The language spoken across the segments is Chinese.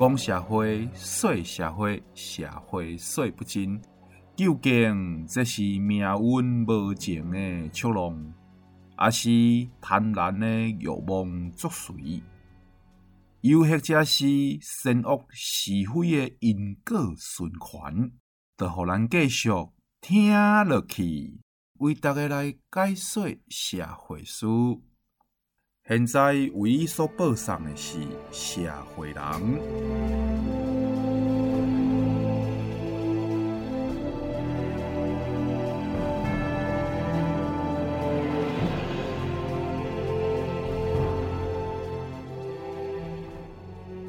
讲社会，说社会，社会说不尽，究竟这是命运无情的捉弄，还是贪婪的欲望作祟？又或者是善恶是非的因果循环？就让咱继续听落去，为大家来解说社会史。现在为伊所报送的是社会人。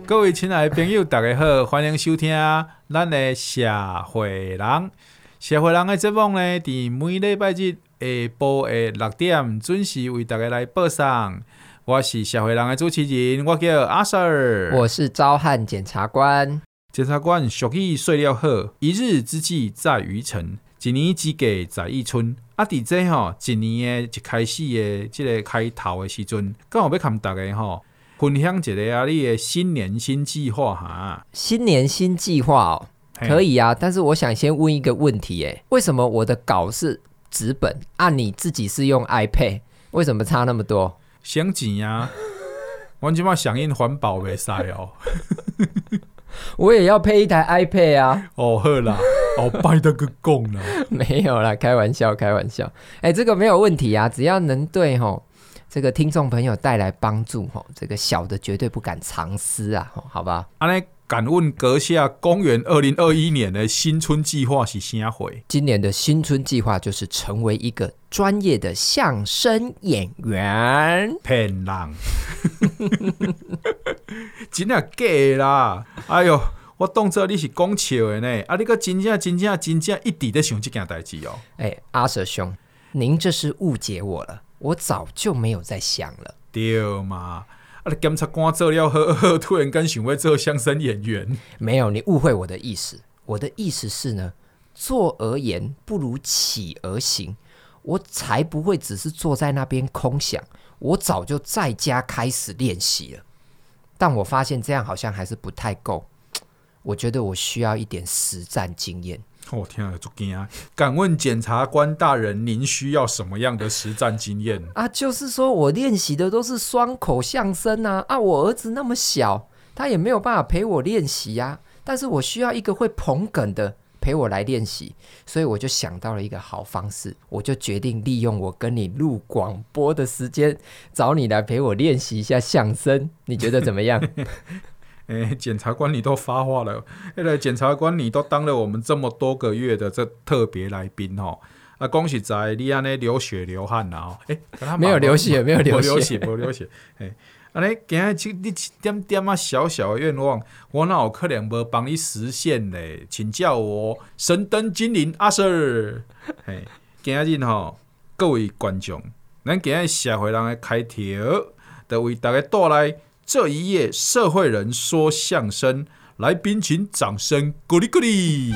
各位亲爱的朋友，大家好，欢迎收听咱的社会人。社会人的节目呢，伫每礼拜日下晡的六点准时为大家来播送。我是社会人的主持人，我叫阿 Sir，我是昭汉检察官。检察官俗语说了好，一日之计在于晨，一年之计在于春。啊，伫这吼一年的一开始的这个开头的时阵，刚好要跟大家吼分享一个啊，你的新年新计划哈。新年新计划哦，可以啊，但是我想先问一个问题，诶，为什么我的稿是纸本啊，你自己是用 iPad，为什么差那么多？省钱呀！我今嘛响应环保袂使哦。我也要配一台 iPad 啊！哦，好啦，哦，拜得个供啦，没有啦，开玩笑，开玩笑。哎、欸，这个没有问题啊，只要能对吼这个听众朋友带来帮助吼，这个小的绝对不敢藏私啊，好吧？敢问阁下，公元二零二一年的新春计划是啥货？今年的新春计划就是成为一个专业的相声演员。骗人！真的假啦？哎呦，我当作你是讲笑的呢。啊，你个真正真正真正一直在想这件代志哦。哎、欸，阿 Sir 兄，您这是误解我了。我早就没有在想了。对嘛？啊！检察官做了好好，突然间想要做相声演员。没有，你误会我的意思。我的意思是呢，坐而言不如起而行。我才不会只是坐在那边空想，我早就在家开始练习了。但我发现这样好像还是不太够。我觉得我需要一点实战经验。我、哦、天啊，足惊啊！敢问检察官大人，您需要什么样的实战经验啊？就是说我练习的都是双口相声啊！啊，我儿子那么小，他也没有办法陪我练习呀。但是我需要一个会捧哏的陪我来练习，所以我就想到了一个好方式，我就决定利用我跟你录广播的时间，找你来陪我练习一下相声。你觉得怎么样？哎，检察官，你都发话了。哎，检察官，你都当了我们这么多个月的这特别来宾哦。啊，恭喜在你安尼流血流汗了哦。哎，没有流血，没有流血，没有流血。哎，安尼今日你一点点啊小小的愿望，我哪有可能无帮你实现咧？请叫我神灯精灵阿 Sir。哎，今日吼，各位观众，咱今日社会人的开条，都为大家带来。这一夜，社会人说相声，来宾请掌声鼓励鼓励。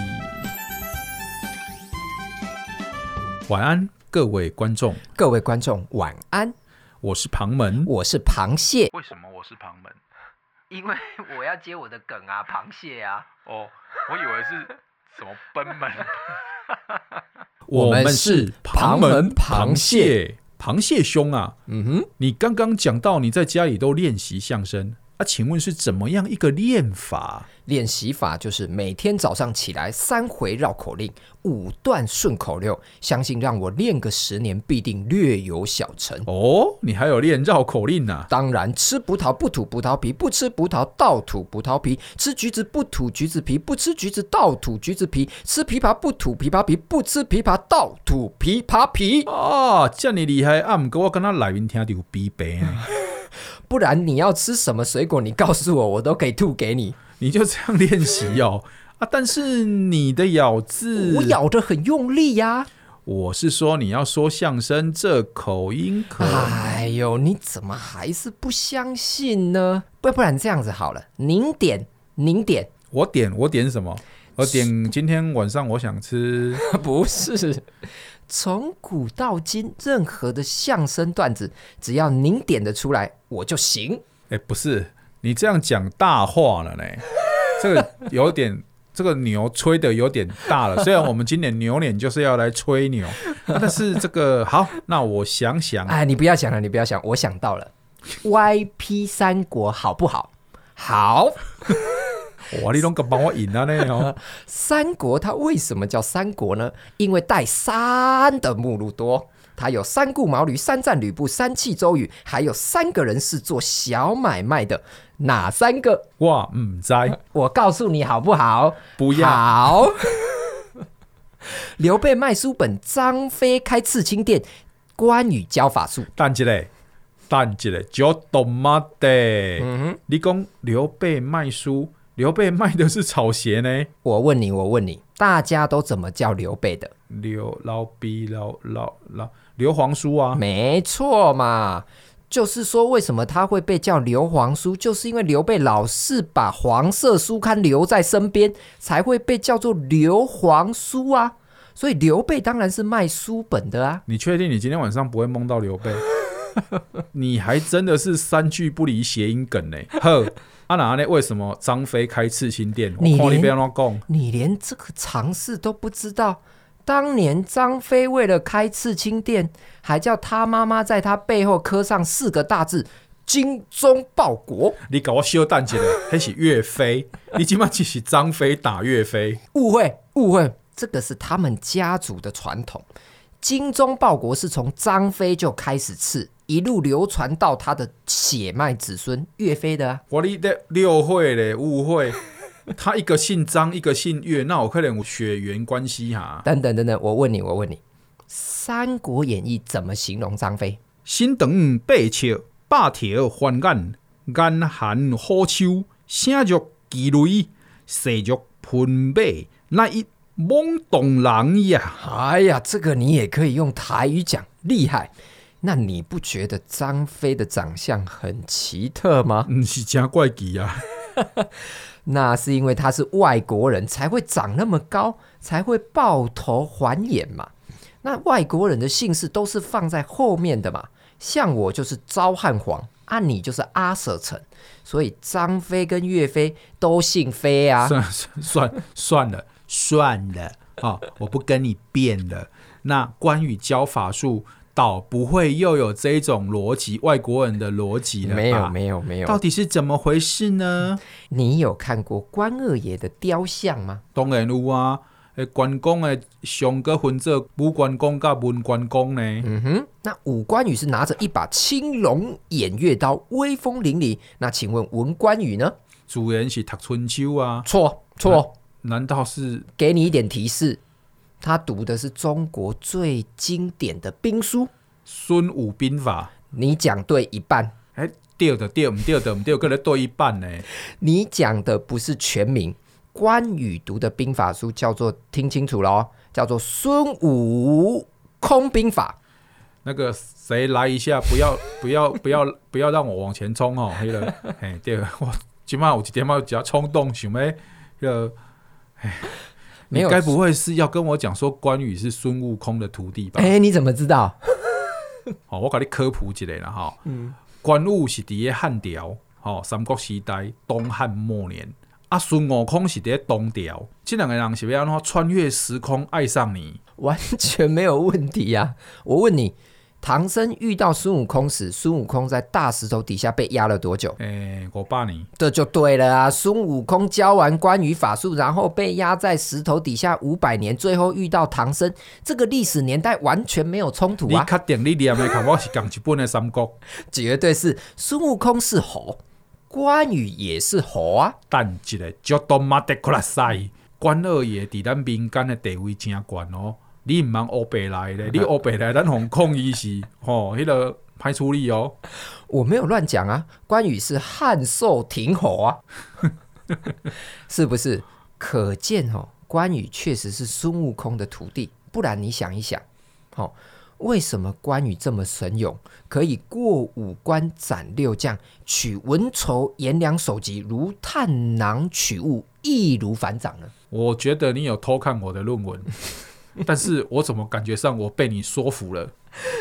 晚安，各位观众，各位观众晚安。我是旁门，我是螃蟹。为什么我是旁门？因为我要接我的梗啊，螃蟹啊。哦，我以为是什么奔门。我们是旁门螃蟹。螃蟹兄啊，嗯哼，你刚刚讲到你在家里都练习相声啊，请问是怎么样一个练法？练习法就是每天早上起来三回绕口令，五段顺口溜，相信让我练个十年，必定略有小成。哦，你还有练绕口令啊？当然，吃葡萄不吐葡萄皮，不吃葡萄倒吐葡萄皮；吃橘子不吐橘子皮，不吃橘子倒吐橘子皮；吃枇杷不吐枇杷皮，不吃枇杷倒吐枇杷皮。哦，这么厉害啊！不过我刚刚来宾听到有鼻白呢。不然你要吃什么水果？你告诉我，我都可以吐给你。你就这样练习哦啊！但是你的咬字，我咬得很用力呀、啊。我是说，你要说相声这口音可……哎呦，你怎么还是不相信呢？不，不然这样子好了，您点，您点，我点，我点什么？我点今天晚上我想吃，不是。从古到今，任何的相声段子，只要您点得出来，我就行。哎，不是。你这样讲大话了呢？这个有点，这个牛吹的有点大了。虽然我们今年牛年就是要来吹牛，但是这个好，那我想想，哎，你不要想了，你不要想，我想到了，YP 三国好不好？好。哇，你拢个帮我引了呢 哦。三国它为什么叫三国呢？因为带三的目录多。他有三顾茅庐、三战吕布、三气周瑜，还有三个人是做小买卖的，哪三个？哇，唔知，我告诉你好不好？不要。好。刘备卖书本，张飞开刺青店，关羽教法术。但一下，等一下，就懂吗的？嗯哼，你讲刘备卖书，刘备卖的是草鞋呢？我问你，我问你，大家都怎么叫刘备的？刘老毕老老老。刘皇叔啊，没错嘛，就是说为什么他会被叫刘皇叔，就是因为刘备老是把黄色书刊留在身边，才会被叫做刘皇叔啊。所以刘备当然是卖书本的啊。你确定你今天晚上不会梦到刘备？你还真的是三句不离谐音梗呢。呵，阿哪呢？为什么张飞开刺青店？你连你，你连这个常识都不知道？当年张飞为了开刺青店，还叫他妈妈在他背后刻上四个大字“精忠报国”。你搞我修蛋姐的，还是岳飞？你今晚只是张飞打岳飞？误会，误会，这个是他们家族的传统。精忠报国是从张飞就开始刺，一路流传到他的血脉子孙岳飞的啊。我你的六会嘞，误会。他一个姓张，一个姓岳，那我可能有血缘关系哈。等等等等，我问你，我问你，《三国演义》怎么形容张飞？身长八尺，百条翻眼，眼含虎须，声如巨雷，势如喷马，那一懵懂人呀！哎呀，这个你也可以用台语讲，厉害。那你不觉得张飞的长相很奇特吗？嗯，是真怪奇啊。那是因为他是外国人才会长那么高，才会抱头环眼嘛。那外国人的姓氏都是放在后面的嘛。像我就是昭汉皇，啊，你就是阿舍城，所以张飞跟岳飞都姓飞啊。算算算了算了，啊、哦，我不跟你辩了。那关羽教法术。倒不会又有这种逻辑，外国人的逻辑了？没有，没有，没有。到底是怎么回事呢？你有看过关二爷的雕像吗？当然有啊！诶，关公诶，上个分做武关公甲文关公呢。嗯哼，那武关羽是拿着一把青龙偃月刀，威风凛凛。那请问文关羽呢？主人是读春秋啊？错错，难道是？给你一点提示。他读的是中国最经典的兵书《孙武兵法》。你讲对一半，哎，对的对，唔对的唔对，跟他对一半呢。你讲的不是全名，关羽读的兵法书叫做，听清楚喽，叫做《孙武空兵法》。那个谁来一下？不要 不要不要不要让我往前冲哦！黑了，哎，对了，我起码有几天嘛比较冲动，想要。你该不会是要跟我讲说关羽是孙悟空的徒弟吧？哎、欸，你怎么知道？哦，我给你科普一下啦哈。嗯，关羽是第一汉朝，哦，三国时代东汉末年。啊，孙悟空是第一东朝。这两个人是要穿越时空爱上你？完全没有问题呀、啊！我问你。唐僧遇到孙悟空时，孙悟空在大石头底下被压了多久？哎、欸，我爸你这就对了啊！孙悟空教完关羽法术，然后被压在石头底下五百年，最后遇到唐僧，这个历史年代完全没有冲突啊！你确定你念的看我是讲一本的三国？绝对是孙悟空是猴，关羽也是猴啊！但一个叫多马德库拉塞，关二爷在咱民间的地位真高哦。你唔忙欧北来咧，你欧北来，咱红控伊是，吼，迄个排出力哦。我没有乱讲啊，关羽是汉寿亭侯啊，是不是？可见哦，关羽确实是孙悟空的徒弟。不然你想一想，哦，为什么关羽这么神勇，可以过五关斩六将，取文丑颜良首级，如探囊取物，易如反掌呢？我觉得你有偷看我的论文。但是我怎么感觉上我被你说服了？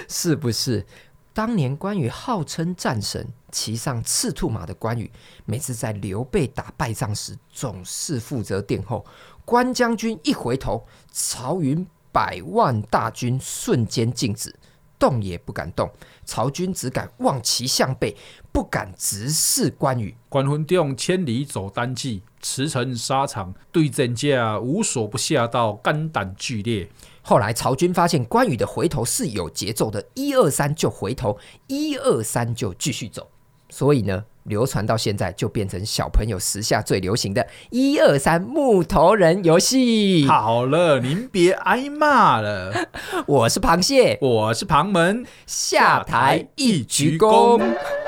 是不是？当年关羽号称战神，骑上赤兔马的关羽，每次在刘备打败仗时，总是负责殿后。关将军一回头，曹云百万大军瞬间静止，动也不敢动。曹军只敢望其项背，不敢直视关羽。关云中千里走单骑，驰骋沙场对阵架无所不下到肝胆俱裂。后来曹军发现关羽的回头是有节奏的，一二三就回头，一二三就继续走。所以呢，流传到现在就变成小朋友时下最流行的一二三木头人游戏。好了，您别挨骂了。我是螃蟹，我是旁门，下台一鞠躬。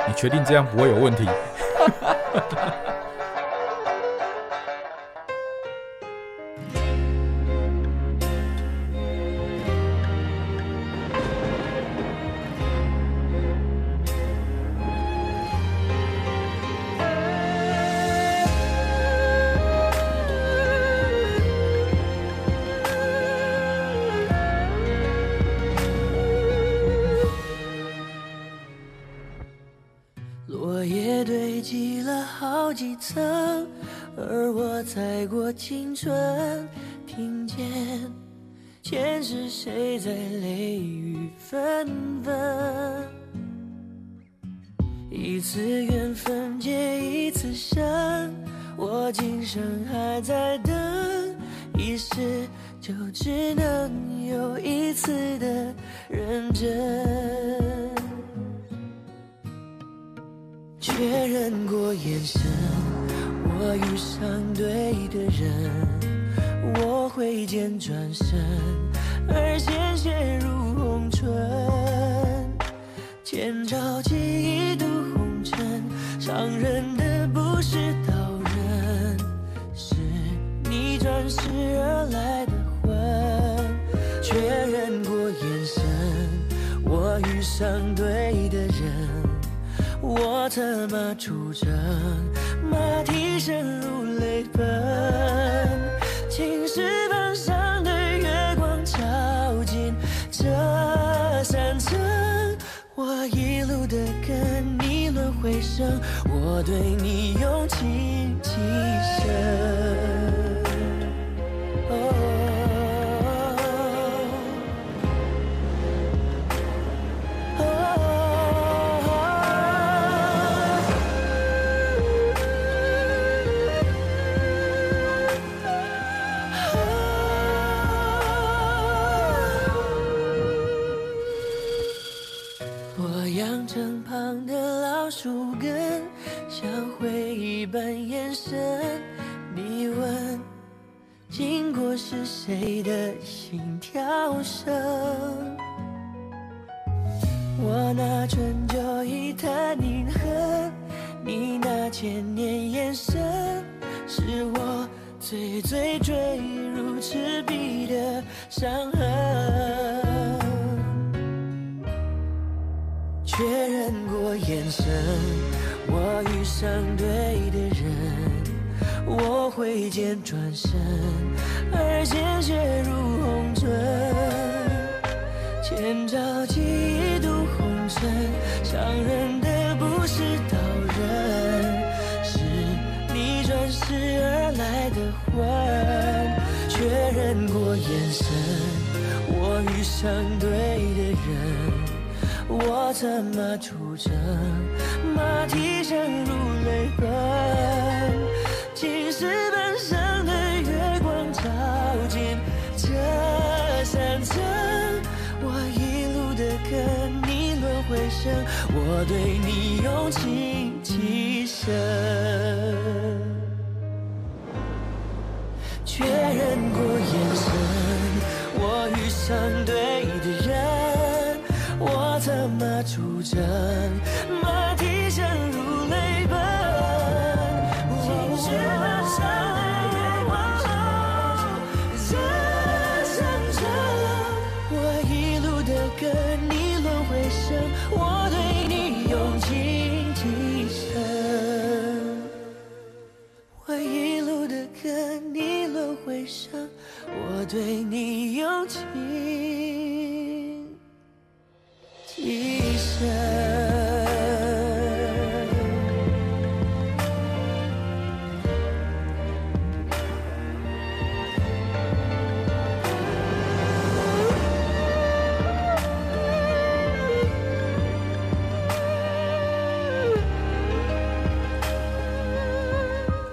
你确定这样不会有问题？青石板上的月光照进这山城。我一路的跟你轮回声，我对你用情极深。声？我拿春秋一叹饮恨，你那千年眼神，是我最最坠入赤壁的伤痕。确认过眼神，我遇上对的人，我挥剑转身。而鲜血如红唇，千朝记一度红尘，伤人的不是刀刃，是你转世而来的魂。确认过眼神，我遇上对的人，我策马出征，马蹄声如泪奔，青石我对你用情极深，确认过眼神，我遇上对的人，我怎么出征。对你用情极深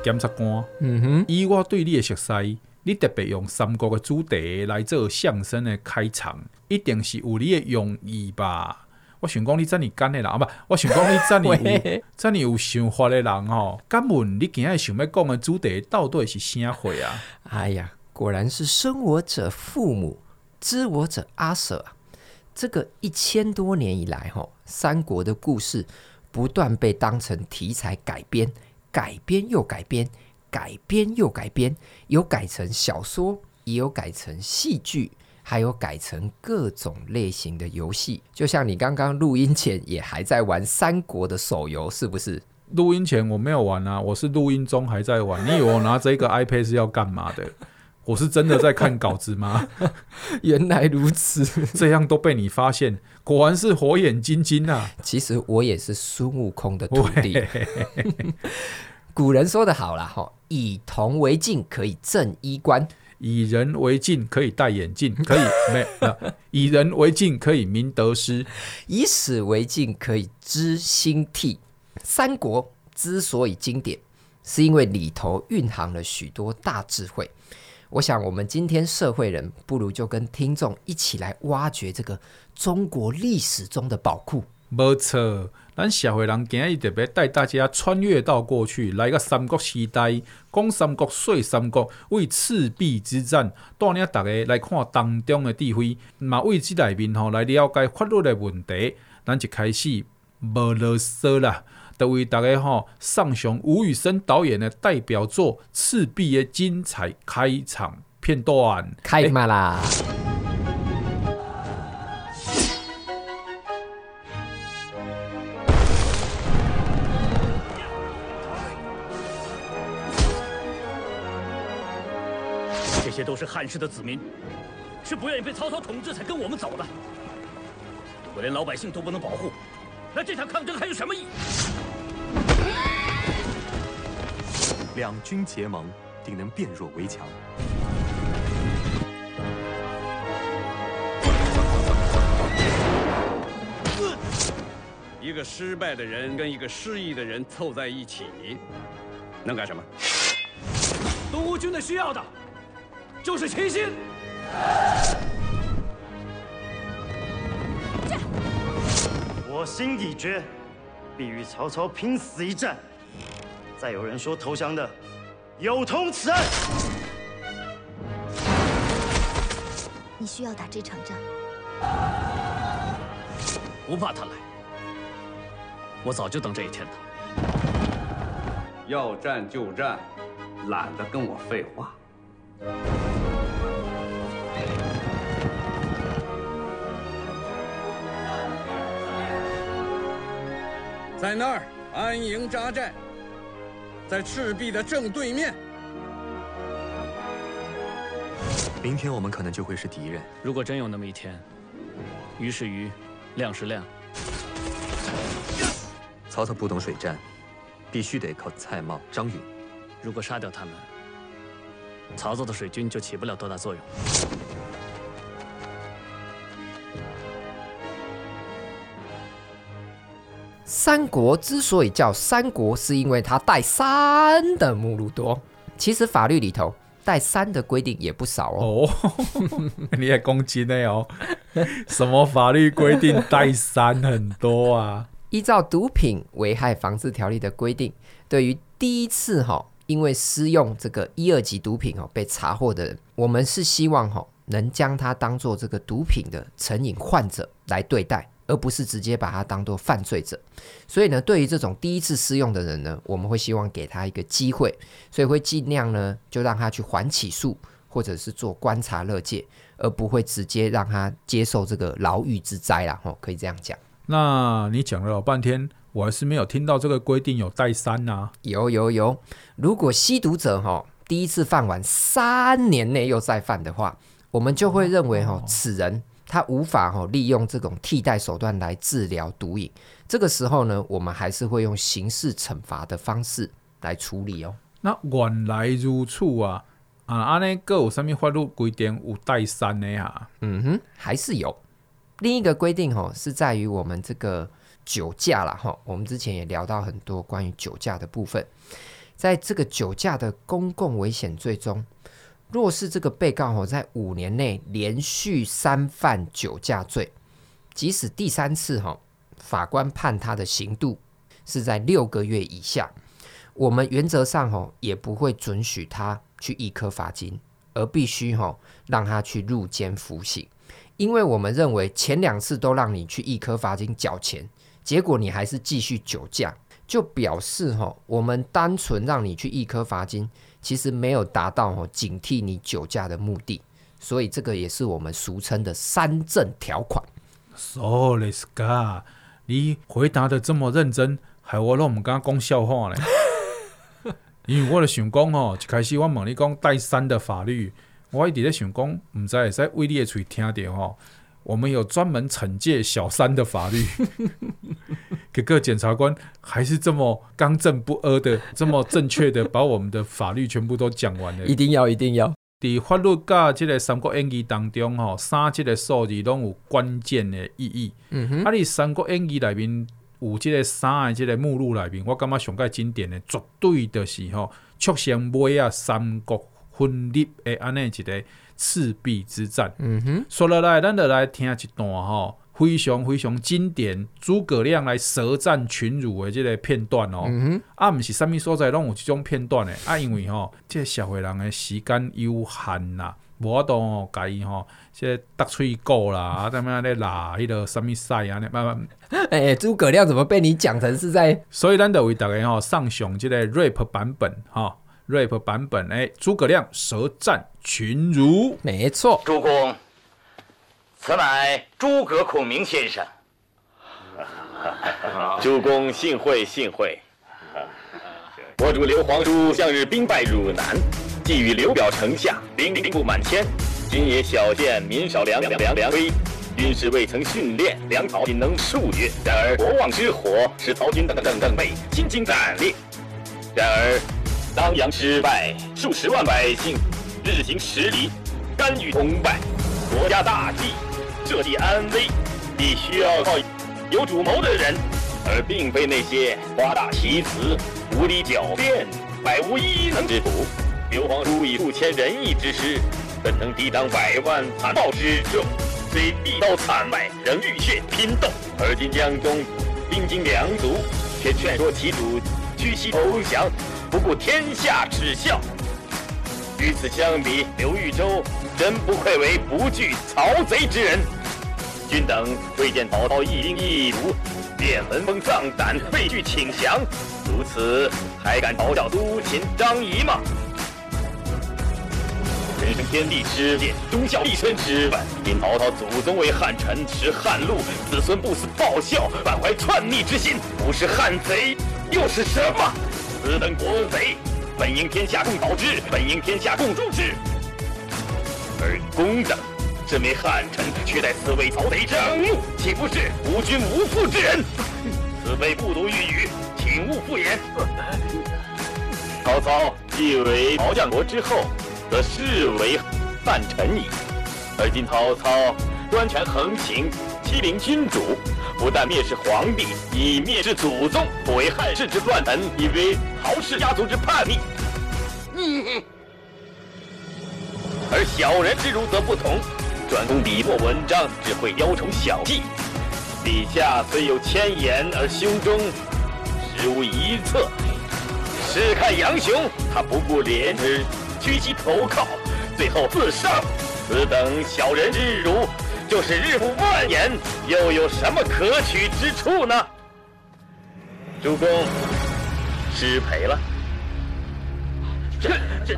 检察官嗯哼。以我对你的熟悉你特别用三国嘅主题来做相声嘅开场，一定是有你嘅用意吧？我想讲你这么干嘅人，啊不，我想讲你这么有、这么有想法嘅人吼。敢问你今日想要讲的主题到底是啥货啊？哎呀，果然是生我者父母，知我者阿 Sir 啊！这个一千多年以来，吼，三国的故事不断被当成题材改编，改编又改编，改编又改编，有改成小说，也有改成戏剧，还有改成各种类型的游戏。就像你刚刚录音前也还在玩三国的手游，是不是？录音前我没有玩啊，我是录音中还在玩。你以为我拿这个 iPad 是要干嘛的？我是真的在看稿子吗？原来如此，这样都被你发现，果然是火眼金睛啊！其实我也是孙悟空的徒弟。古人说得好了哈，以铜为镜可以正衣冠，以人为镜可以戴眼镜，可以没？以人为镜可以明得失，以史为镜可以知兴替。三国之所以经典，是因为里头蕴含了许多大智慧。我想，我们今天社会人不如就跟听众一起来挖掘这个中国历史中的宝库。没错，咱社会人今日特别带大家穿越到过去，来个三国时代，讲三国，说三国，为赤壁之战，带领大家来看当中的智慧，嘛为这里面吼来了解法律的问题。咱就开始无啰嗦啦。就为大家吼上雄吴宇森导演的代表作《赤壁》的精彩开场片段，开嘛啦！这些都是汉室的子民，是不愿意被曹操统治才跟我们走的。我连老百姓都不能保护，那这场抗争还有什么意义？两军结盟，定能变弱为强。一个失败的人跟一个失意的人凑在一起，能干什么？东吴军队需要的，就是齐心。我心已决，必与曹操拼死一战。再有人说投降的，有同此案。你需要打这场仗，不怕他来，我早就等这一天了。要战就战，懒得跟我废话。在那儿安营扎寨。在赤壁的正对面。明天我们可能就会是敌人。如果真有那么一天，鱼是鱼，亮是亮。曹操不懂水战，必须得靠蔡瑁、张允。如果杀掉他们，曹操的水军就起不了多大作用。三国之所以叫三国，是因为它带“三”的目录多。其实法律里头带“三”的规定也不少哦。哦，你也攻击呢哦？什么法律规定带“三”很多啊？依照《毒品危害防治条例》的规定，对于第一次哈因为施用这个一二级毒品哦被查获的人，我们是希望哈能将他当做这个毒品的成瘾患者来对待。而不是直接把他当做犯罪者，所以呢，对于这种第一次施用的人呢，我们会希望给他一个机会，所以会尽量呢，就让他去缓起诉，或者是做观察乐戒，而不会直接让他接受这个牢狱之灾啦。吼，可以这样讲。那你讲了老半天，我还是没有听到这个规定有带三呐？有有有，如果吸毒者哈第一次犯完三年内又再犯的话，我们就会认为哈此人。他无法哈利用这种替代手段来治疗毒瘾，这个时候呢，我们还是会用刑事惩罚的方式来处理哦。那原来如此啊！啊，安尼各有什么法律规定有带三的啊？嗯哼，还是有。另一个规定哦，是在于我们这个酒驾了哈。我们之前也聊到很多关于酒驾的部分。在这个酒驾的公共危险罪中，若是这个被告在五年内连续三犯酒驾罪，即使第三次哈法官判他的刑度是在六个月以下，我们原则上吼也不会准许他去易科罚金，而必须吼让他去入监服刑，因为我们认为前两次都让你去易科罚金缴钱，结果你还是继续酒驾，就表示吼我们单纯让你去易科罚金，其实没有达到吼警惕你酒驾的目的，所以这个也是我们俗称的三证条款。So let's go，你回答的这么认真，害我都唔敢讲笑话咧。因为我就想讲吼，一开始我问你讲带三的法律，我一直在想讲，唔知会使为你的嘴听到吼，我们有专门惩戒小三的法律。结果检察官还是这么刚正不阿的，这么正确的把我们的法律全部都讲完了。一定要，一定要。伫法律甲即个三国演义当中吼，三即个数字拢有关键的意义。嗯哼，啊，你三国演义里面。有即个三的即个目录里面，我感觉上个经典的绝对就是吼，促成尾啊三国分立的安尼一个赤壁之战。嗯哼，说了来，咱就来听一段吼，非常非常经典，诸葛亮来舌战群儒的这个片段哦。啊，毋是啥物所在拢有这种片段的啊，因为吼，这个社会人的时间有限呐。无法度吼，家己吼，即个得喙鼓啦，啊，怎么咧拉迄个什物赛啊？慢慢，哎，诸葛亮怎么被你讲成是在？所以咱就为大家吼上上这个 rap 版本哈，rap 版本哎，诸葛亮舌战群儒，没错。主公，此乃诸葛孔明先生。主公幸会幸会。我主刘皇叔向日兵败汝南。寄与刘表城下，兵兵不满千，今也小见民少粮粮粮粮亏，军士未曾训练，粮草仅能数月。然而国望之火，使曹军等等等辈心惊胆裂。然而当阳失败，数十万百姓日行十里，甘于功败。国家大计，社稷安危，必须要靠有主谋的人，而并非那些夸大其词、无理狡辩、百无一能之徒。刘皇叔以数千仁义之师，怎能抵挡百万残暴之众？虽地刀惨败，仍浴血拼斗。而今江东兵精粮足，却劝说其主屈膝投降，不顾天下耻笑。与此相比，刘豫州真不愧为不惧曹贼之人。君等未见曹操一兵一卒，便闻风丧胆，畏惧请降，如此还敢嘲笑苏秦、张仪吗？人生天地之变，忠孝一身之本。因曹操祖宗为汉臣，持汉禄，子孙不死报效，满怀篡逆之心，不是汉贼又是什么？此等国贼，本应天下共讨之，本应天下共诛之。而公等身为汉臣，却在此为曹贼张目，岂不是无君无父之人？此辈不读御语，请勿敷衍。曹操继为曹将国之后。则视为汉臣矣。而今曹操专权横行，欺凌君主，不但蔑视皇帝，以蔑视祖宗，不为汉室之断层，以为豪氏家族之叛逆。而小人之儒则不同，专攻笔墨文章，只会雕虫小技。笔下虽有千言，而胸中实无一策。试看杨雄，他不顾廉耻。屈膝投靠，最后自杀。此等小人之儒，就是日不万言，又有什么可取之处呢？主公，失陪了。这这，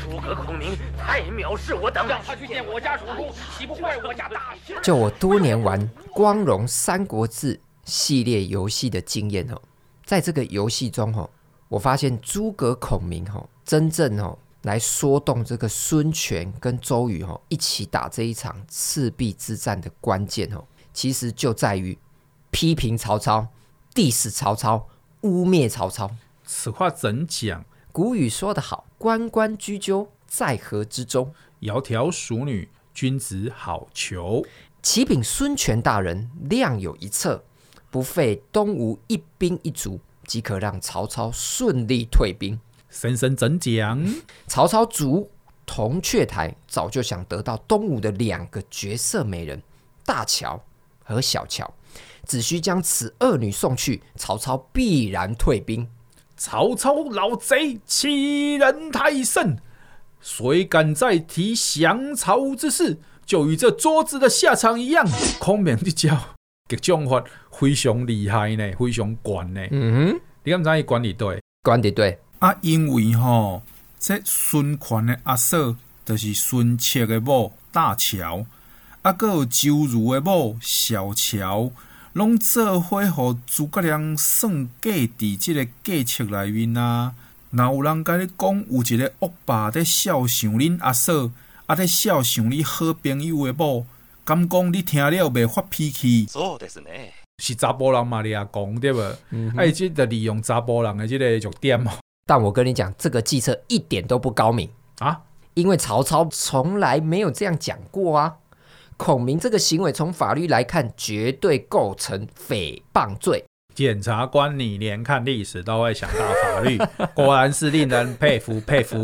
诸葛孔明太藐视我等，让他去见我家主公，岂不坏我家大事？就我多年玩《光荣三国志》系列游戏的经验哦，在这个游戏中哦，我发现诸葛孔明哦，真正哦。来说动这个孙权跟周瑜哦一起打这一场赤壁之战的关键哦，其实就在于批评曹操、diss 曹操、污蔑曹操。此话怎讲？古语说得好：“关关雎鸠，在河之洲；窈窕淑女，君子好逑。”启禀孙权大人，亮有一策，不费东吴一兵一卒，即可让曹操顺利退兵。深深怎讲。曹操筑铜雀台，早就想得到东吴的两个绝色美人大乔和小乔，只需将此二女送去，曹操必然退兵。曹操老贼欺人太甚，谁敢再提降曹之事，就与这桌子的下场一样。孔明一招，这将法非常厉害呢，非常悬呢。嗯哼，你敢知伊管理队？管理对啊，因为吼，这孙权的阿嫂就是孙策的某大乔，啊，阁有周瑜的某小乔，拢做伙互诸葛亮算计伫这个计策里面啊。若有人甲你讲有一个恶霸在笑想恁阿嫂，啊，在笑想你好朋友的某，敢讲你听了袂发脾气？そうですね。是查甫人嘛？你也讲对不？嗯哼哎，这个利用查甫人的这个弱点哦。 但我跟你讲，这个计策一点都不高明啊，因为曹操从来没有这样讲过啊。孔明这个行为，从法律来看，绝对构成诽谤罪。检察官，你连看历史都会想到法律，果然是令人佩服佩服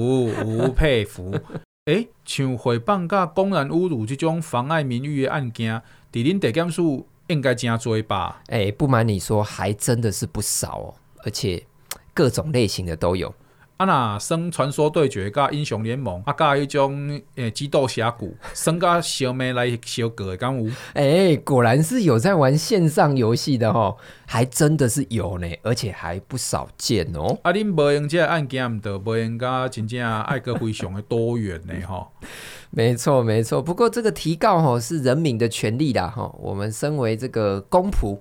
无佩服。哎，像诽谤加公然侮辱这种妨碍名誉的案件，在恁地检署应该真多吧？哎，不瞒你说，还真的是不少哦，而且各种类型的都有。啊那生传说对决加英雄联盟，啊加迄种诶激斗峡谷，生加小妹来小哥的敢有？哎，果然是有在玩线上游戏的哦，还真的是有呢，而且还不少见哦。啊，恁无用这个案件，毋得无用加真正爱个非常的多元呢吼。没错没错，不过这个提告吼是人民的权利啦吼，我们身为这个公仆，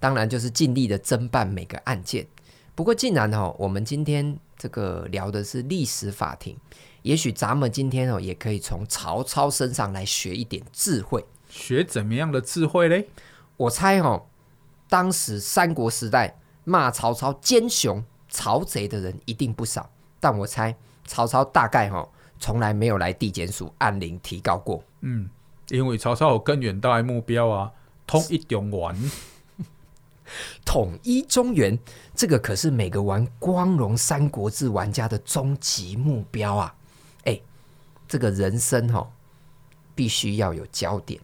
当然就是尽力的侦办每个案件。不过既然吼，我们今天。这个聊的是历史法庭，也许咱们今天哦，也可以从曹操身上来学一点智慧。学怎么样的智慧嘞？我猜哦，当时三国时代骂曹操奸雄、曹贼的人一定不少，但我猜曹操大概哈、哦、从来没有来地检署按铃提告过。嗯，因为曹操有更远大的目标啊，通一中原。统一中原，这个可是每个玩《光荣三国志》玩家的终极目标啊！哎，这个人生哈、哦，必须要有焦点，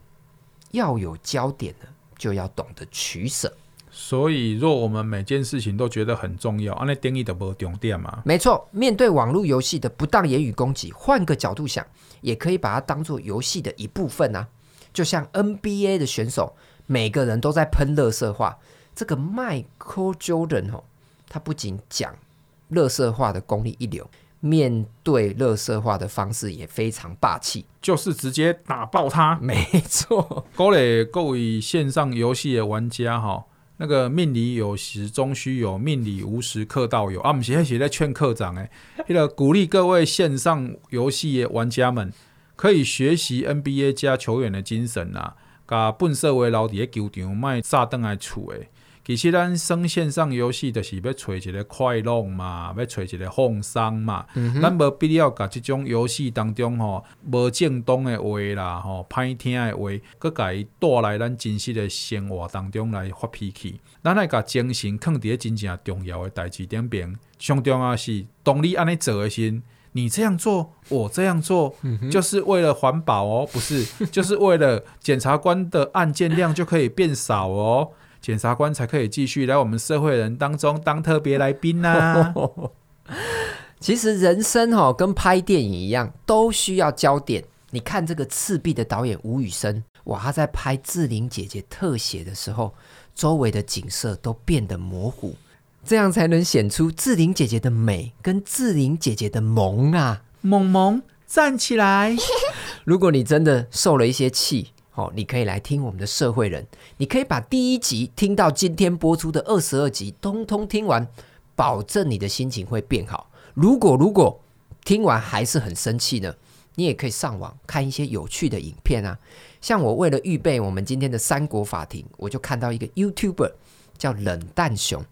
要有焦点呢，就要懂得取舍。所以，若我们每件事情都觉得很重要，那定义的不重点嘛？没错，面对网络游戏的不当言语攻击，换个角度想，也可以把它当做游戏的一部分啊。就像 NBA 的选手，每个人都在喷垃圾话。这个 Michael Jordan 哦，他不仅讲乐色话的功力一流，面对乐色话的方式也非常霸气，就是直接打爆他。没错，各位各位线上游戏的玩家哈，那个命里有时终须有，命里无时刻到有啊！不是，是在劝课长诶，那个鼓励各位线上游戏的玩家们可以学习 NBA 加球员的精神啊，把本社会老伫个球场，卖炸灯来厝诶。其实咱生线上游戏就是要找一个快乐嘛，要找一个放松嘛。嗯、咱无必要甲即种游戏当中吼无正当的话啦，吼歹听的话，搁甲伊带来咱真实的生活当中来发脾气。咱爱甲精神放伫咧真正重要的代志顶边。上重要是，当你安尼做的时，你这样做，我这样做，嗯、就是为了环保哦，不是，就是为了检察官的案件量就可以变少哦。检察官才可以继续来我们社会人当中当特别来宾呐。其实人生哈跟拍电影一样，都需要焦点。你看这个赤壁的导演吴宇森，哇，他在拍志玲姐姐特写的时候，周围的景色都变得模糊，这样才能显出志玲姐姐的美跟志玲姐姐的萌啊！萌萌站起来！如果你真的受了一些气。哦，你可以来听我们的社会人，你可以把第一集听到今天播出的二十二集，通通听完，保证你的心情会变好。如果如果听完还是很生气呢，你也可以上网看一些有趣的影片啊。像我为了预备我们今天的三国法庭，我就看到一个 YouTuber 叫冷淡熊，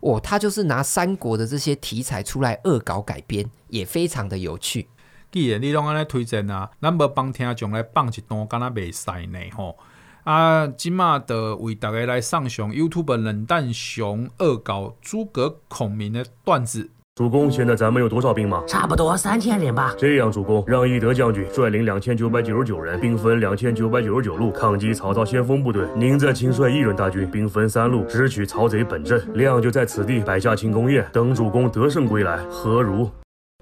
哦，他就是拿三国的这些题材出来恶搞改编，也非常的有趣。既然你拢安尼推荐啊，咱无帮听众来放一段，敢若袂使呢吼。啊，即马的为大家来上上 YouTube 冷淡熊恶搞诸葛孔明的段子。主公，现在咱们有多少兵马？差不多三千人吧。这样，主公让翼德将军率领两千九百九十九人，兵分两千九百九十九路，抗击曹操先锋部队。您再亲率一人大军，兵分三路，直取曹贼本阵。亮就在此地摆下庆功宴，等主公得胜归来，何如？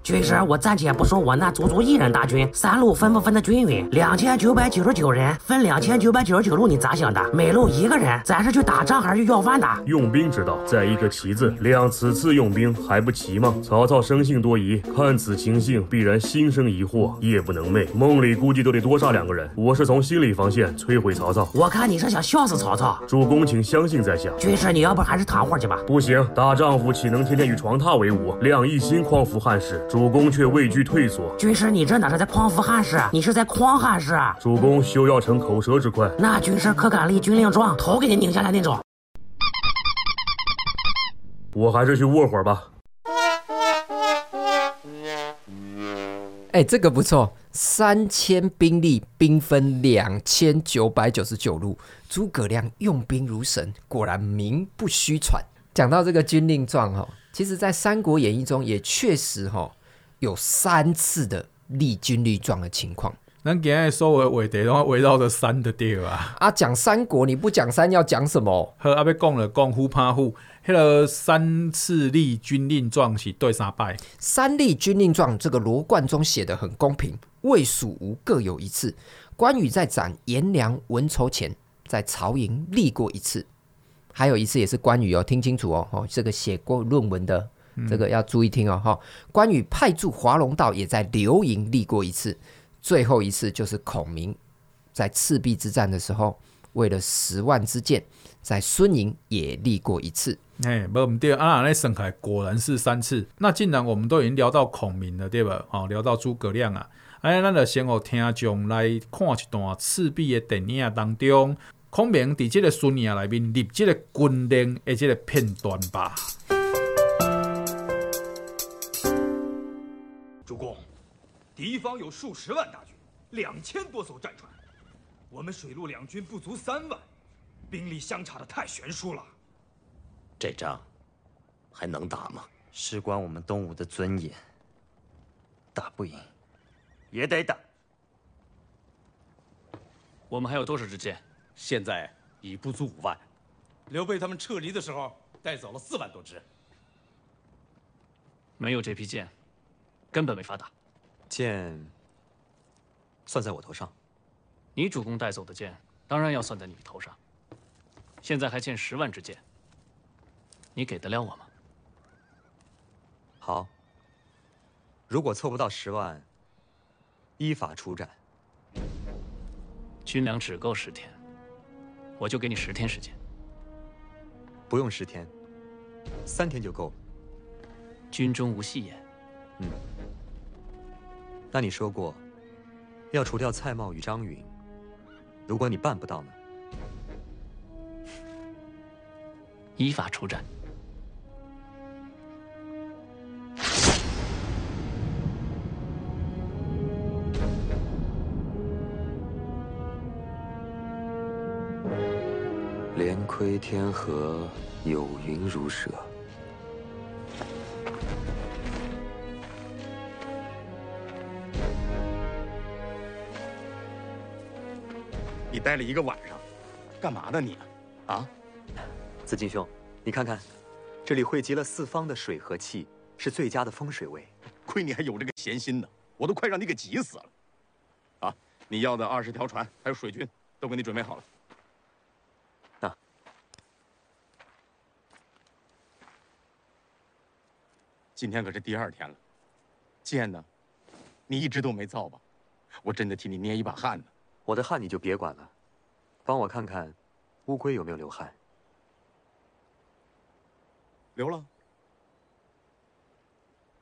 军师，我暂且不说我那足足一人大军，三路分不分的均匀？两千九百九十九人分两千九百九十九路，你咋想的？每路一个人，咱是去打仗还是去要饭的？用兵之道，在一个奇字。亮此次用兵还不齐吗？曹操生性多疑，看此情形，必然心生疑惑，夜不能寐。梦里估计都得多杀两个人。我是从心理防线摧毁曹操。我看你是想笑死曹操。主公，请相信在下。军师，你要不还是躺会儿去吧？不行，大丈夫岂能天天与床榻为伍？亮一心匡扶汉室。主公却畏惧退缩，军师，你这哪是在匡扶汉室，你是在诓汉室。主公休要逞口舌之快，那军师可敢立军令状，头给你拧下来那种。我还是去卧会儿吧。哎，这个不错，三千兵力，兵分两千九百九十九路，诸葛亮用兵如神，果然名不虚传。讲到这个军令状哈，其实在《三国演义》中也确实哈。有三次的立军令状的情况，咱今日所有的话题拢围绕着三的对啊。啊，讲三国你不讲三要讲什么？好，阿要讲了讲虎怕虎，迄个三次立军令状是对三拜。三立军令状，这个罗贯中写得很公平，魏、蜀、吴各有一次。关羽在斩颜良、文丑前，在曹营立过一次，还有一次也是关羽哦，听清楚哦，哦，这个写过论文的。这个要注意听哦，哈！关羽派驻华容道，也在刘营立过一次，最后一次就是孔明在赤壁之战的时候，为了十万支箭，在孙营也立过一次。哎，不对啊，那沈凯果然是三次。那既然我们都已经聊到孔明了，对吧？哦，聊到诸葛亮啊，哎，那就先和听众来看一段赤壁的电影当中，孔明在这个孙营里面立这个军令的这个片段吧。敌方有数十万大军，两千多艘战船，我们水陆两军不足三万，兵力相差的太悬殊了。这仗还能打吗？事关我们东吴的尊严，打不赢也得打。我们还有多少支箭？现在已不足五万。刘备他们撤离的时候带走了四万多支，没有这批箭，根本没法打。箭算在我头上，你主公带走的剑当然要算在你头上。现在还欠十万支箭，你给得了我吗？好，如果凑不到十万，依法处斩。军粮只够十天，我就给你十天时间。不用十天，三天就够了。军中无戏言。嗯。那你说过，要除掉蔡瑁与张允，如果你办不到呢？依法处斩。连窥天河，有云如蛇。你待了一个晚上，干嘛呢你？啊，子敬兄，你看看，这里汇集了四方的水和气，是最佳的风水位。亏你还有这个闲心呢，我都快让你给急死了。啊，你要的二十条船还有水军都给你准备好了。那，今天可是第二天了，箭呢？你一直都没造吧？我真的替你捏一把汗呢。我的汗你就别管了，帮我看看乌龟有没有流汗。流了。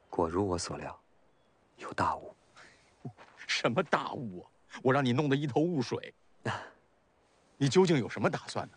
果如我所料，有大雾。什么大雾啊？我让你弄得一头雾水。你究竟有什么打算呢？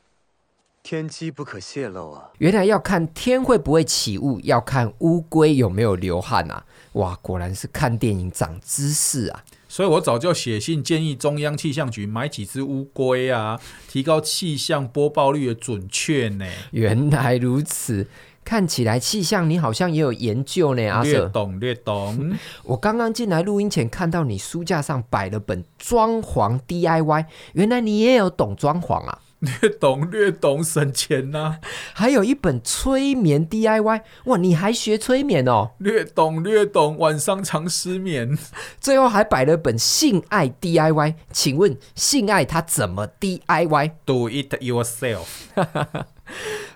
天机不可泄露啊！原来要看天会不会起雾，要看乌龟有没有流汗啊！哇，果然是看电影长知识啊！所以我早就写信建议中央气象局买几只乌龟啊，提高气象播报率的准确呢。原来如此，看起来气象你好像也有研究呢，阿 Sir。略懂略懂。我刚刚进来录音前看到你书架上摆了本装潢 DIY，原来你也有懂装潢啊。略懂略懂，省钱呐、啊！还有一本催眠 DIY，哇，你还学催眠哦？略懂略懂，晚上常失眠。最后还摆了本性爱 DIY，请问性爱它怎么 DIY？Do it yourself。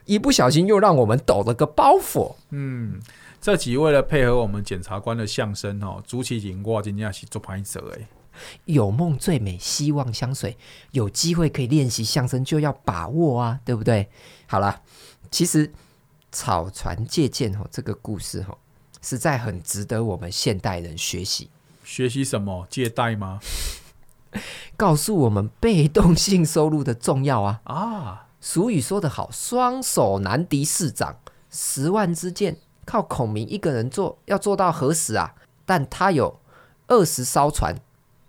一不小心又让我们抖了个包袱。嗯，这集为了配合我们检察官的相声哦，朱启景我真的是做拍摄诶。有梦最美，希望相随。有机会可以练习相声，就要把握啊，对不对？好了，其实草船借箭哦，这个故事哦，实在很值得我们现代人学习。学习什么？借贷吗？告诉我们被动性收入的重要啊！啊，俗语说得好，双手难敌四掌，十万支箭靠孔明一个人做，要做到何时啊？但他有二十艘船。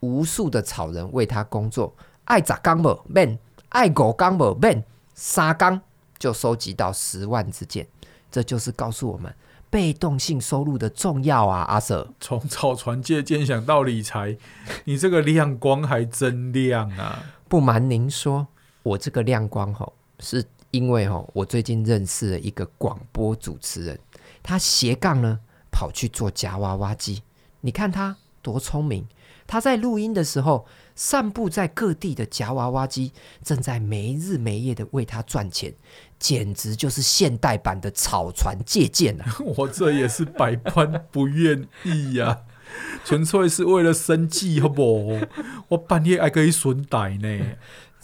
无数的草人为他工作，爱砸缸不变，爱狗刚不变，三缸就收集到十万支箭。这就是告诉我们被动性收入的重要啊，阿 Sir。从草船借箭想到理财，你这个亮光还真亮啊！不瞒您说，我这个亮光吼，是因为吼，我最近认识了一个广播主持人，他斜杠呢跑去做夹娃娃机，你看他多聪明。他在录音的时候，散布在各地的夹娃娃机正在没日没夜的为他赚钱，简直就是现代版的草船借箭啊！我这也是百般不愿意呀、啊，纯粹是为了生计，好不？我半夜还可以顺带呢。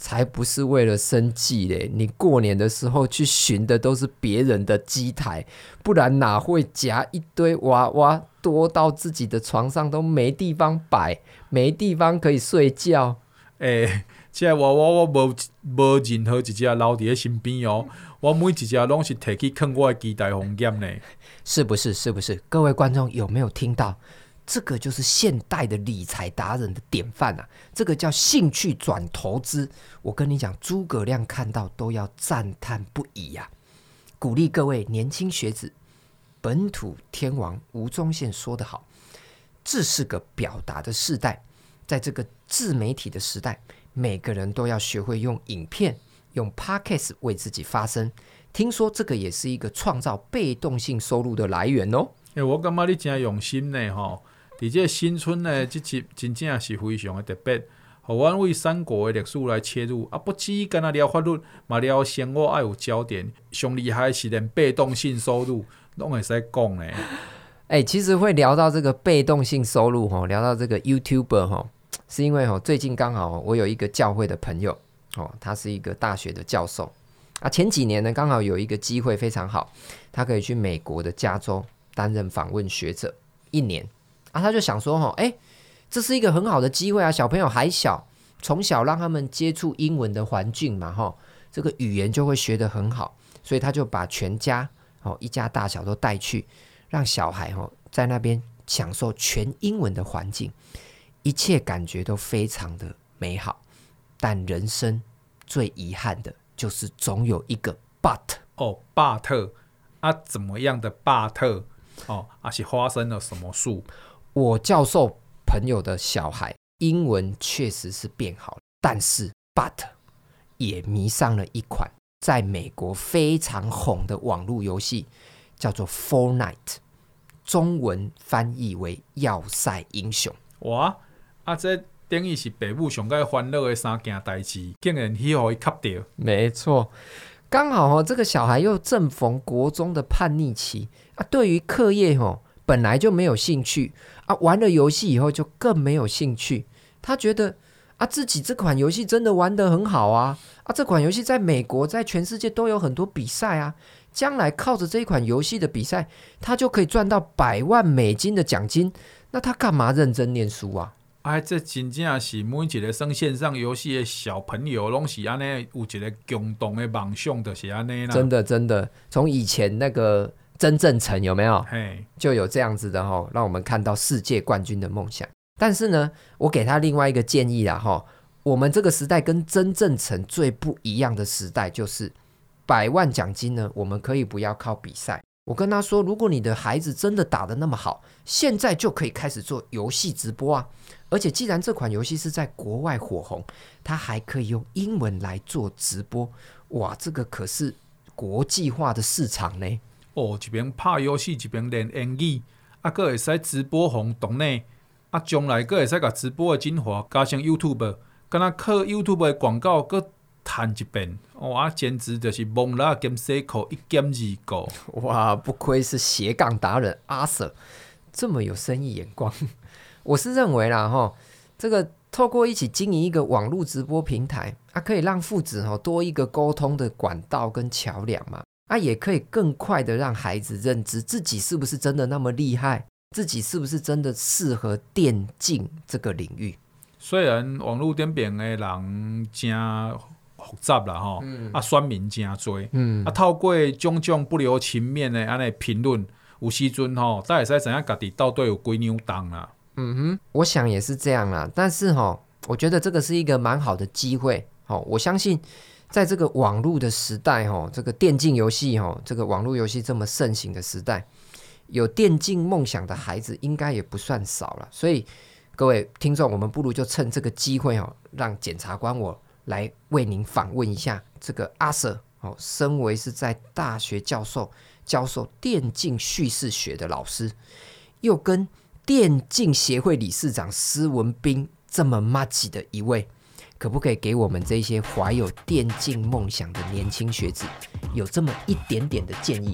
才不是为了生计嘞！你过年的时候去寻的都是别人的机台，不然哪会夹一堆娃娃多到自己的床上都没地方摆，没地方可以睡觉？诶、欸，这娃娃我无无任何一只留伫咧身边哦，我每一只拢是摕去坑我的机台红验呢。是不是？是不是？各位观众有没有听到？这个就是现代的理财达人的典范啊！这个叫兴趣转投资。我跟你讲，诸葛亮看到都要赞叹不已呀、啊！鼓励各位年轻学子，本土天王吴宗宪说得好：“这是个表达的时代，在这个自媒体的时代，每个人都要学会用影片、用 Podcast 为自己发声。听说这个也是一个创造被动性收入的来源哦。”哎，我感觉你真用心呢，而且新春呢，这集真正是非常的特别，和我为三国的历史来切入啊，不止跟他聊法律，嘛聊生活爱有焦点，上厉害是连被动性收入拢会使讲呢。哎、其实会聊到这个被动性收入哈，聊到这个 YouTuber 哈，是因为哈最近刚好我有一个教会的朋友哦，他是一个大学的教授啊，前几年呢刚好有一个机会非常好，他可以去美国的加州担任访问学者一年。啊，他就想说，哈，哎，这是一个很好的机会啊！小朋友还小，从小让他们接触英文的环境嘛，哈，这个语言就会学得很好。所以他就把全家，哦，一家大小都带去，让小孩，哈，在那边享受全英文的环境，一切感觉都非常的美好。但人生最遗憾的就是总有一个 but 哦，but 啊，怎么样的 but 哦，还是发生了什么事？我教授朋友的小孩英文确实是变好了，但是 but 也迷上了一款在美国非常红的网络游戏，叫做 Fortnite，中文翻译为要塞英雄。哇，啊这等于是父母上该欢乐的三件代志，竟然去互伊卡掉。没错，刚好哦，这个小孩又正逢国中的叛逆期啊，对于课业哦本来就没有兴趣。啊，玩了游戏以后就更没有兴趣。他觉得啊，自己这款游戏真的玩得很好啊！啊，这款游戏在美国，在全世界都有很多比赛啊。将来靠着这一款游戏的比赛，他就可以赚到百万美金的奖金。那他干嘛认真念书啊？哎，这真正是每一个生线上游戏的小朋友，拢是安尼有一个共同的梦想，就是安尼啦。真的，真的，从以前那个。曾正成有没有？嘿，就有这样子的哈，让我们看到世界冠军的梦想。但是呢，我给他另外一个建议啦哈，我们这个时代跟真正成最不一样的时代，就是百万奖金呢，我们可以不要靠比赛。我跟他说，如果你的孩子真的打得那么好，现在就可以开始做游戏直播啊！而且既然这款游戏是在国外火红，他还可以用英文来做直播，哇，这个可是国际化的市场呢！哦，一边拍游戏一边练英语，啊，搁会使直播红懂呢？啊，将来搁会使甲直播的精华加上 YouTube，敢若靠 YouTube 的广告搁谈一遍，哇，简直就是蒙拉兼西口一兼二个，哇，不愧是斜杠达人阿 Sir，这么有生意眼光。我是认为啦，哈，这个透过一起经营一个网络直播平台，啊，可以让父子吼多一个沟通的管道跟桥梁嘛，啊，也可以更快的让孩子认知自己是不是真的那么厉害，自己是不是真的适合电竞这个领域。虽然网络顶边的人真复杂啦，吼、嗯，啊，选民真多，嗯，啊，透过种种不留情面的安尼评论，有时阵吼，才会使知影家己到底有几娘重啦。嗯哼，我想也是这样啦。但是哈，我觉得这个是一个蛮好的机会。好，我相信在这个网络的时代，哈，这个电竞游戏，哈，这个网络游戏这么盛行的时代，有电竞梦想的孩子应该也不算少了。所以各位听众，我们不如就趁这个机会，哈，让检察官我来为您访问一下这个阿 Sir。哦，身为是在大学教授教授电竞叙事学的老师，又跟电竞协会理事长施文斌这么麻吉的一位，可不可以给我们这些怀有电竞梦想的年轻学子有这么一点点的建议？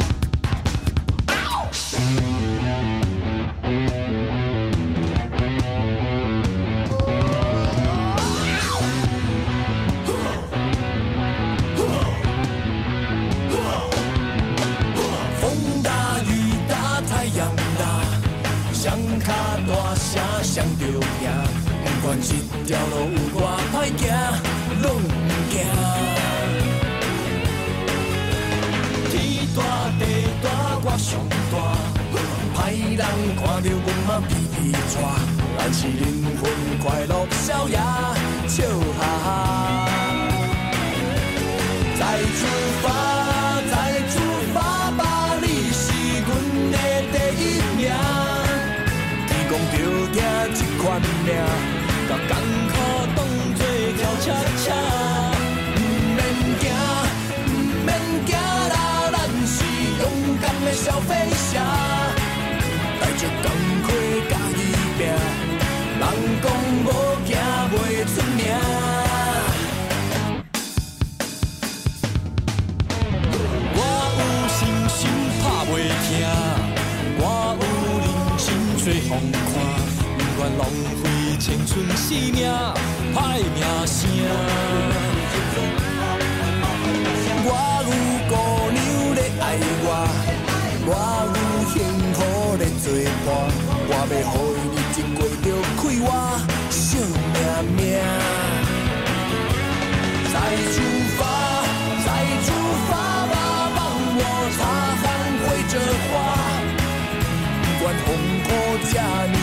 想着赢，不管这条路咱是灵魂快乐逍遥，笑浪费青春生命，歹名声。我有姑娘在爱我，我有幸福在作伴，我要予伊日子过着快活，惜命命。再出发，再出发吧，帮我擦汗会着花，管风波这么大。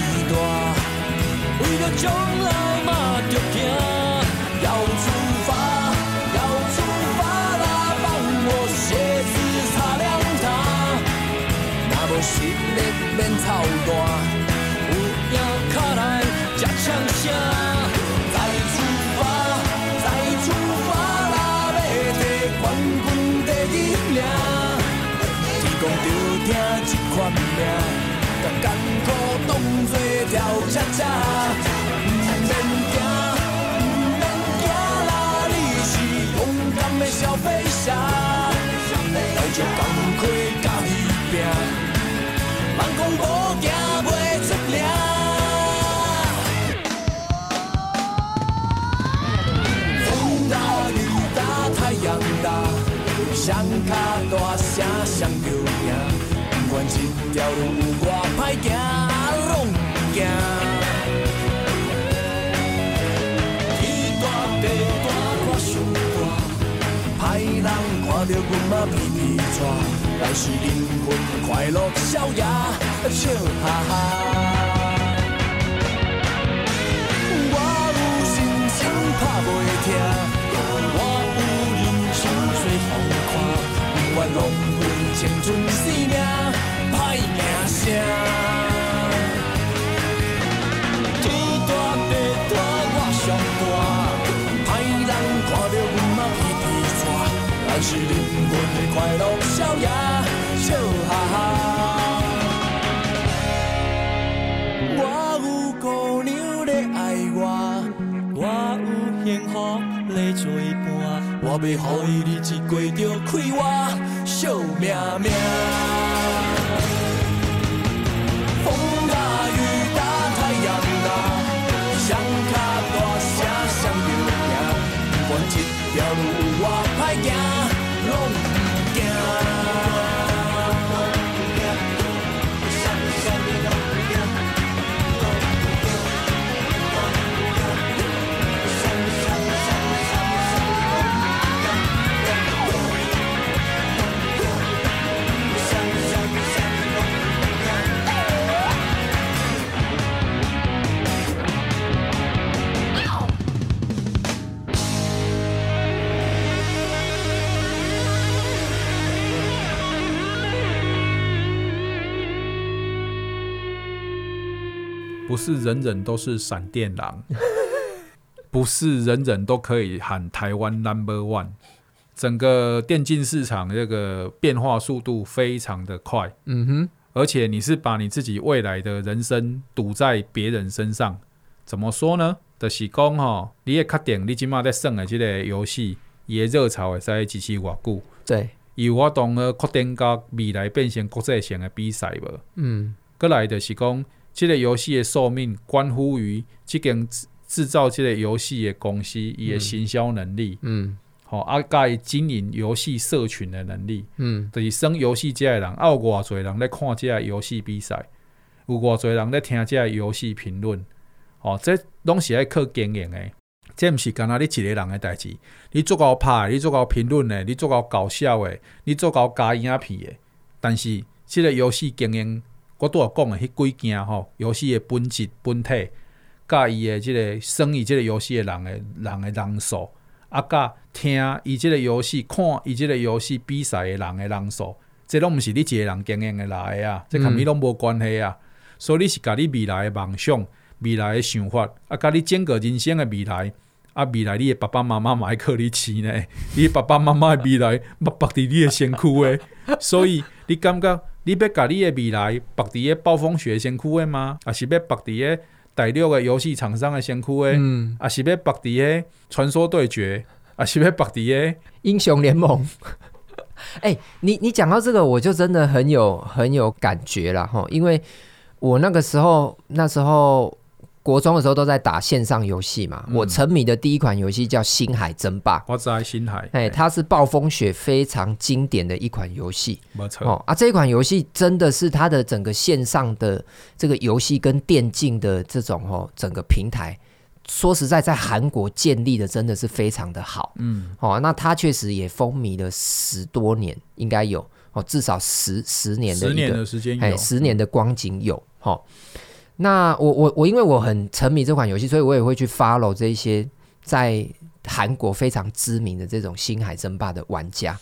为了将来嘛，着行，要出发，要出发啦！帮我鞋子擦亮它，那无实力免操蛋，有影卡来吃枪声。再出发，再出发啦！要得冠军第一名，天公着疼这款命。把艰苦当作跳恰恰，飞翔，带着钢盔甲伊拼，人讲无惊袂出名。风大雨大太阳大，双脚大声谁着赢。不管这条路阮嘛皮皮喘。咱是灵魂快乐逍遥，笑哈哈。我有信心打袂停，我有人生做风看。浪费青春生命，歹名声。但是灵魂快乐逍遥，笑哈哈。我有姑娘咧爱我，我有幸福咧作伴，我要予伊日子过着快活，笑命命。不是人人都是闪电狼，不是人人都可以喊台湾 Number One。整个电竞市场这个变化速度非常的快，嗯哼，而且你是把你自己未来的人生赌在别人身上，怎么说呢？就是讲吼，你也确定你今嘛在耍的这个游戏，伊的热潮会使维持偌久？对，有法度呢扩展到未来变成国际性的比赛无？嗯，过来就是讲。这个游戏的寿命关乎于即间制造即个游戏的公司伊的行销能力，嗯，好、嗯，啊，甲伊经营游戏社群的能力，嗯，就是生游戏即个人，啊，有偌侪人咧看即个游戏比赛，有偌侪人咧听即个游戏评论，哦，这拢是爱靠经营的，这毋是干那你一个人的代志，你做够拍，你做够评论的，你做够搞笑的，你做够加影片的，但是即个游戏经营。我拄啊讲的迄几件吼，游戏的本质本体，甲伊的即个生意即个游戏的人的人的人数，啊，甲听伊即个游戏、看伊即个游戏比赛的人的人数，这拢毋是你一个人经营的来的啊，这甲你拢无关系啊。所以你是甲你未来的梦想、未来的想法，啊，甲你整个人生的未来，啊，未来你的爸爸妈妈嘛爱靠你饲呢，你爸爸妈妈的未来嘛绑伫你的身躯的，所以你感觉？你要甲你的未来绑伫个暴风雪身躯的吗？啊是要绑伫个第六个游戏厂商的身躯的？嗯，还是要绑伫个传说对决？啊是要绑伫个英雄联盟？哎、欸，你你讲到这个，我就真的很有很有感觉了哈，因为我那个时候那时候。国中的时候都在打线上游戏嘛，嗯，我沉迷的第一款游戏叫《星海争霸》。我知道星海，哎，它是暴风雪非常经典的一款游戏。没错哦啊，这一款游戏真的是它的整个线上的这个游戏跟电竞的这种哦整个平台，说实在，在韩国建立的真的是非常的好。嗯，哦，那它确实也风靡了十多年，应该有哦，至少十十年的一个十年的时间，哎，十年的光景有。哦。那我我我因为我很沉迷这款游戏，所以我也会去 follow 这一些在韩国非常知名的这种星海争霸的玩家。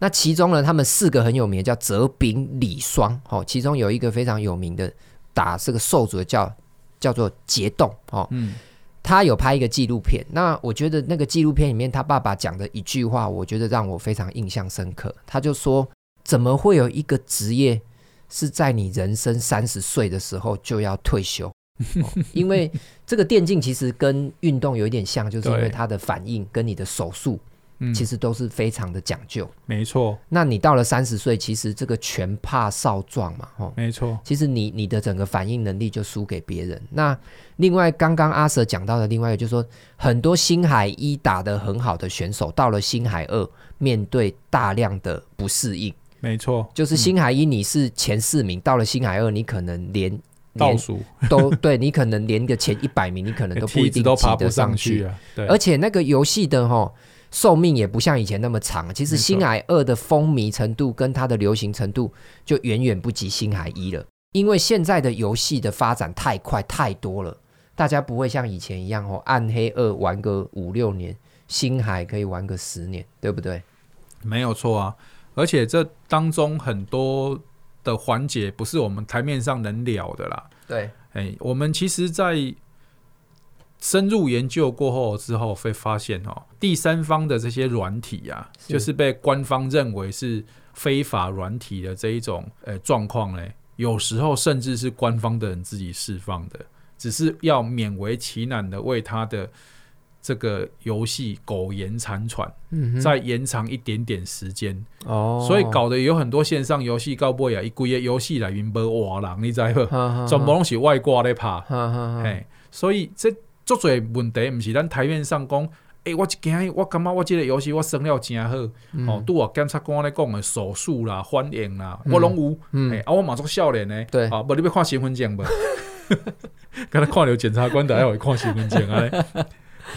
那其中呢，他们四个很有名的叫泽秉李双，哦，其中有一个非常有名的打这个兽族的叫叫做杰栋，哦，嗯，他有拍一个纪录片。那我觉得那个纪录片里面他爸爸讲的一句话，我觉得让我非常印象深刻。他就说：怎么会有一个职业？是在你人生三十岁的时候就要退休，哦，因为这个电竞其实跟运动有一点像，就是因为它的反应跟你的手速，其实都是非常的讲究。没错，那你到了三十岁，其实这个拳怕少壮嘛，哦，没错。其实你你的整个反应能力就输给别人。那另外刚刚阿 Sir 讲到的另外一个就是说，很多星海一打得很好的选手，到了星海二，面对大量的不适应。没错，就是星海一你是前四名，嗯，到了星海二你可能连倒数 都对，你可能连个前一百名你可能都不一定 爬得上去，啊。对，而且那个游戏的齁寿命也不像以前那么长。其实星海二的风靡程度跟它的流行程度就远远不及星海一了，因为现在的游戏的发展太快太多了，大家不会像以前一样哦，暗黑二玩个五六年，星海可以玩个十年，对不对？没有错啊。而且这当中很多的环节不是我们台面上能聊的啦。对，哎，我们其实，在深入研究过后之后，会发现哦，第三方的这些软体啊，是就是被官方认为是非法软体的这一种呃状况呢，有时候甚至是官方的人自己释放的，只是要勉为其难的为他的。这个游戏苟延残喘，嗯、再延长一点点时间，哦，所以搞得有很多线上游戏搞不呀，一个月游戏来源没活人，你知不？全部拢是外挂在拍，嘿，所以这足多问题，唔是咱台面上讲，哎、欸，我一惊，我感觉我这个游戏我算了真好，嗯、哦，拄啊检察官咧讲的手术啦、反应啦，嗯、我拢有，嗯，欸、啊，我马上少年呢，对，啊，不，你要看身份证不？刚才看到检察官的，还会看身份证啊。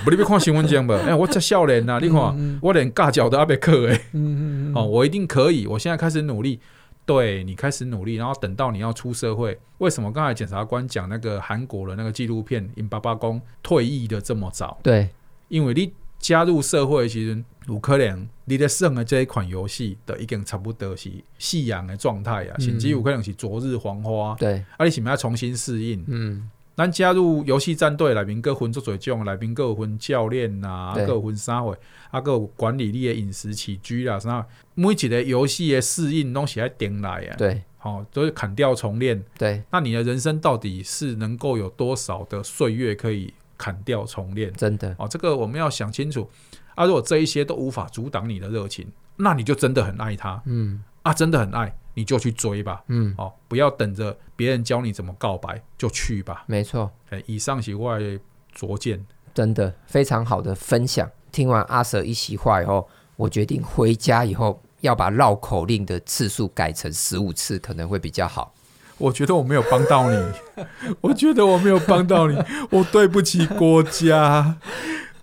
不，你别看新闻讲吧。哎、欸，我这少年呐，你看，我连尬脚都要被克哎。嗯嗯哦，我一定可以。我现在开始努力，对你开始努力，然后等到你要出社会，为什么刚才检察官讲那个韩国的那个纪录片《因爸爸公退役的这么早？对，因为你加入社会其实有可能你的胜的这一款游戏的已经差不多是夕阳的状态啊，甚至有可能是昨日黄花。对，而且是不是要重新适应？嗯。咱加入游戏战队，内面各分做做种，内面各有分教练呐，各有分啥货，啊，各有管理你的饮食起居啦，啥，每一个游戏的适应拢是要点来啊。对，好，都是砍掉重练。对，那你的人生到底是能够有多少的岁月可以砍掉重练？真的，哦，这个我们要想清楚。啊，如果这一些都无法阻挡你的热情，那你就真的很爱他。嗯，啊，真的很爱。你就去追吧，嗯，哦，不要等着别人教你怎么告白，就去吧。没错，哎，以上是我的拙见，真的非常好的分享。听完阿 Sir 一席话以后，我决定回家以后要把绕口令的次数改成十五次，可能会比较好。我觉得我没有帮到你，我觉得我没有帮到你，我对不起国家。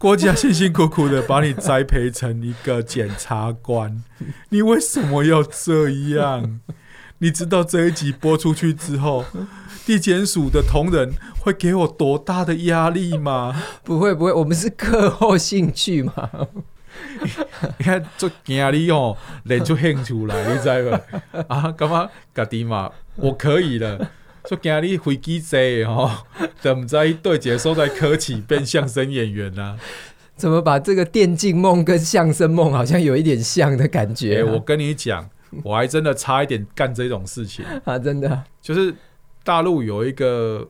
国家辛辛苦苦的把你栽培成一个检察官，你为什么要这样？你知道这一集播出去之后，地检署的同仁会给我多大的压力吗？不会不会，我们是课后兴趣嘛。你看，做压力哦，练出兴出来，你知道吗？啊，干嘛？家己嘛，我可以了。说今日飞机坐吼，怎么在对接所在科起变相声演员呢、啊？怎么把这个电竞梦跟相声梦好像有一点像的感觉、啊欸？我跟你讲，我还真的差一点干这种事情 啊！真的，就是大陆有一个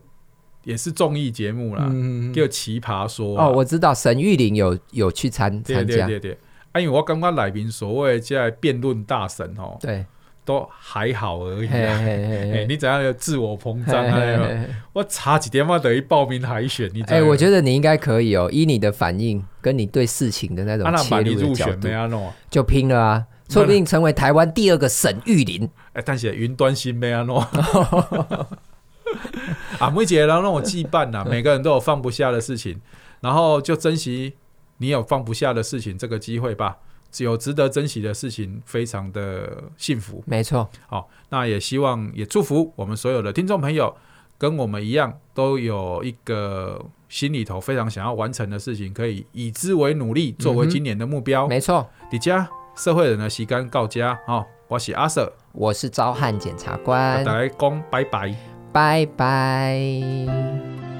也是综艺节目啦，嗯、叫《奇葩说》哦，我知道沈玉琳有有去参参加，对对对，啊，因为我刚刚来宾所谓在辩论大神哦，对。都还好而已、啊嘿嘿 嘿欸、你怎样有自我膨胀啊？我差几点嘛等于报名海选？你哎、欸，我觉得你应该可以哦，依你的反应跟你对事情的那种切入的角度，就拼了啊！说不定成为台湾第二个沈玉林。哎、欸，但是云端新没安诺啊，每节然后让我羁绊呐，每个人都有放不下的事情，然后就珍惜你有放不下的事情这个机会吧。有值得珍惜的事情，非常的幸福。没错，好，那也希望也祝福我们所有的听众朋友，跟我们一样，都有一个心里头非常想要完成的事情，可以以之为努力，作为今年的目标。嗯、没错，迪迦社会人的时间到这，好，我是阿 Sir，我是招汉检察官，大家讲拜拜，拜拜。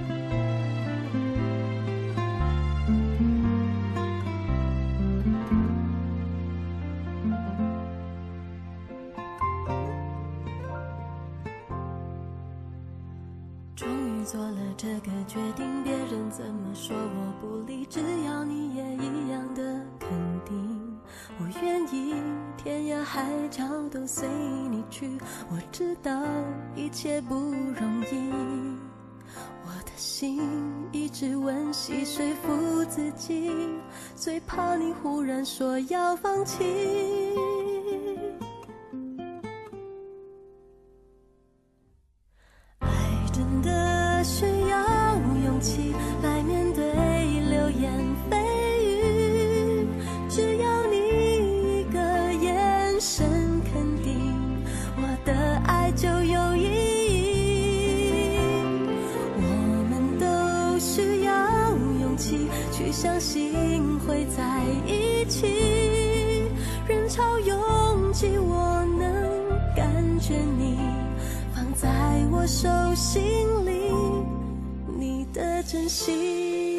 去相信会在一起人潮拥挤我能感觉你放在我手心里你的真心